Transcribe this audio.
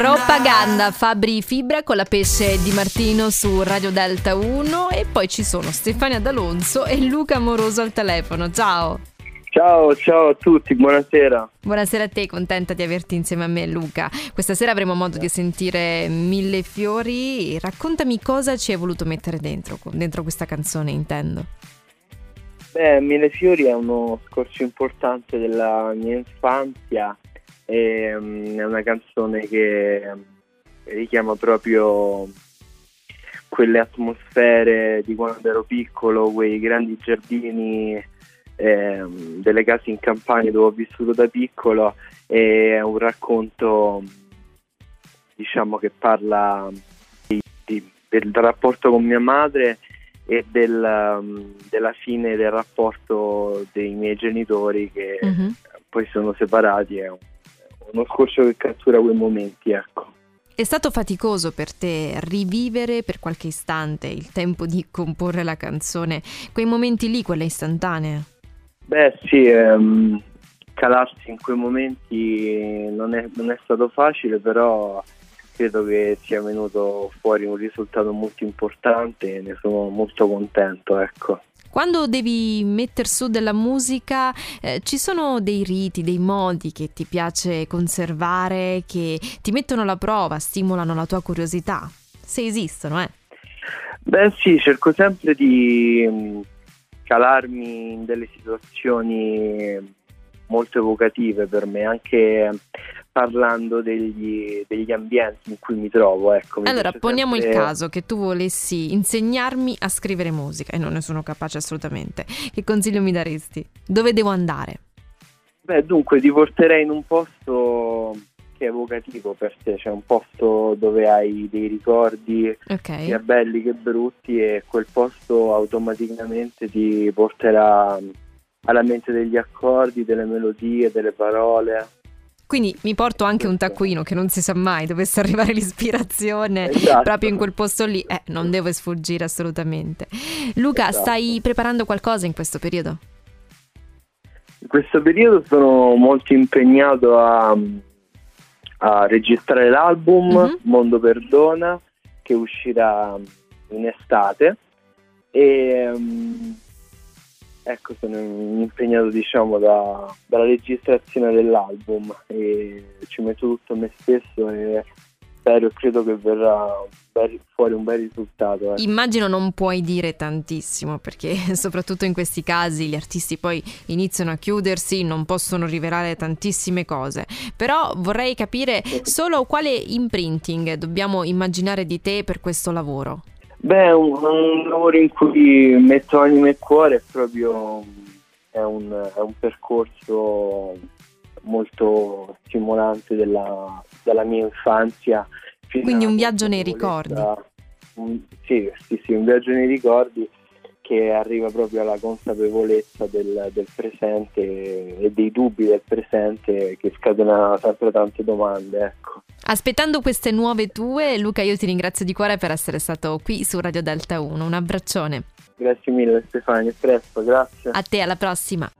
Propaganda Fabri Fibra con la pesce di Martino su Radio Delta 1 e poi ci sono Stefania D'Alonso e Luca Amoroso al telefono. Ciao. Ciao, ciao a tutti, buonasera. Buonasera a te, contenta di averti insieme a me Luca. Questa sera avremo modo di sentire Mille Fiori. Raccontami cosa ci hai voluto mettere dentro, dentro questa canzone intendo. Beh, Mille Fiori è uno scorcio importante della mia infanzia e, um, è una canzone che um, richiama proprio quelle atmosfere di quando ero piccolo, quei grandi giardini eh, delle case in campagna dove ho vissuto da piccolo e è un racconto diciamo che parla di, di, del rapporto con mia madre e del, um, della fine del rapporto dei miei genitori che uh-huh. poi sono separati è un, uno scorcio che cattura quei momenti, ecco. È stato faticoso per te rivivere per qualche istante il tempo di comporre la canzone, quei momenti lì, quelle istantanee? Beh sì, ehm, calarsi in quei momenti non è, non è stato facile, però credo che sia venuto fuori un risultato molto importante e ne sono molto contento, ecco. Quando devi mettere su della musica, eh, ci sono dei riti, dei modi che ti piace conservare, che ti mettono alla prova, stimolano la tua curiosità? Se esistono, eh? Beh sì, cerco sempre di mm, calarmi in delle situazioni molto evocative per me, anche parlando degli, degli, ambienti in cui mi trovo. Ecco, mi allora, poniamo sempre... il caso che tu volessi insegnarmi a scrivere musica e non ne sono capace assolutamente. Che consiglio mi daresti? Dove devo andare? Beh, dunque ti porterei in un posto che è evocativo per te, cioè un posto dove hai dei ricordi okay. sia belli che brutti e quel posto automaticamente ti porterà alla mente degli accordi, delle melodie, delle parole quindi mi porto anche un taccuino che non si sa mai, dovesse arrivare l'ispirazione esatto. proprio in quel posto lì. Eh, non devo sfuggire assolutamente. Luca, esatto. stai preparando qualcosa in questo periodo? In questo periodo sono molto impegnato a, a registrare l'album mm-hmm. Mondo Perdona che uscirà in estate e um, ecco, sono impegnato diciamo da, dalla registrazione dell'album e ci metto tutto me stesso e spero e credo che verrà fuori un bel risultato. Eh. Immagino non puoi dire tantissimo perché soprattutto in questi casi gli artisti poi iniziano a chiudersi, non possono rivelare tantissime cose, però vorrei capire solo quale imprinting dobbiamo immaginare di te per questo lavoro. Beh, un, un, lavoro in cui metto anima e cuore, è proprio è un, è un percorso molto stimolante della, della mia infanzia. Quindi un viaggio nei ricordi. Un, sì, sì, sì, un viaggio nei ricordi che arriva proprio alla consapevolezza del, del, presente e dei dubbi del presente che scatenano sempre tante domande. Ecco. Aspettando queste nuove tue, Luca, io ti ringrazio di cuore per essere stato qui su Radio Delta 1. Un abbraccione. Grazie mille Stefania, presto, grazie. A te, alla prossima.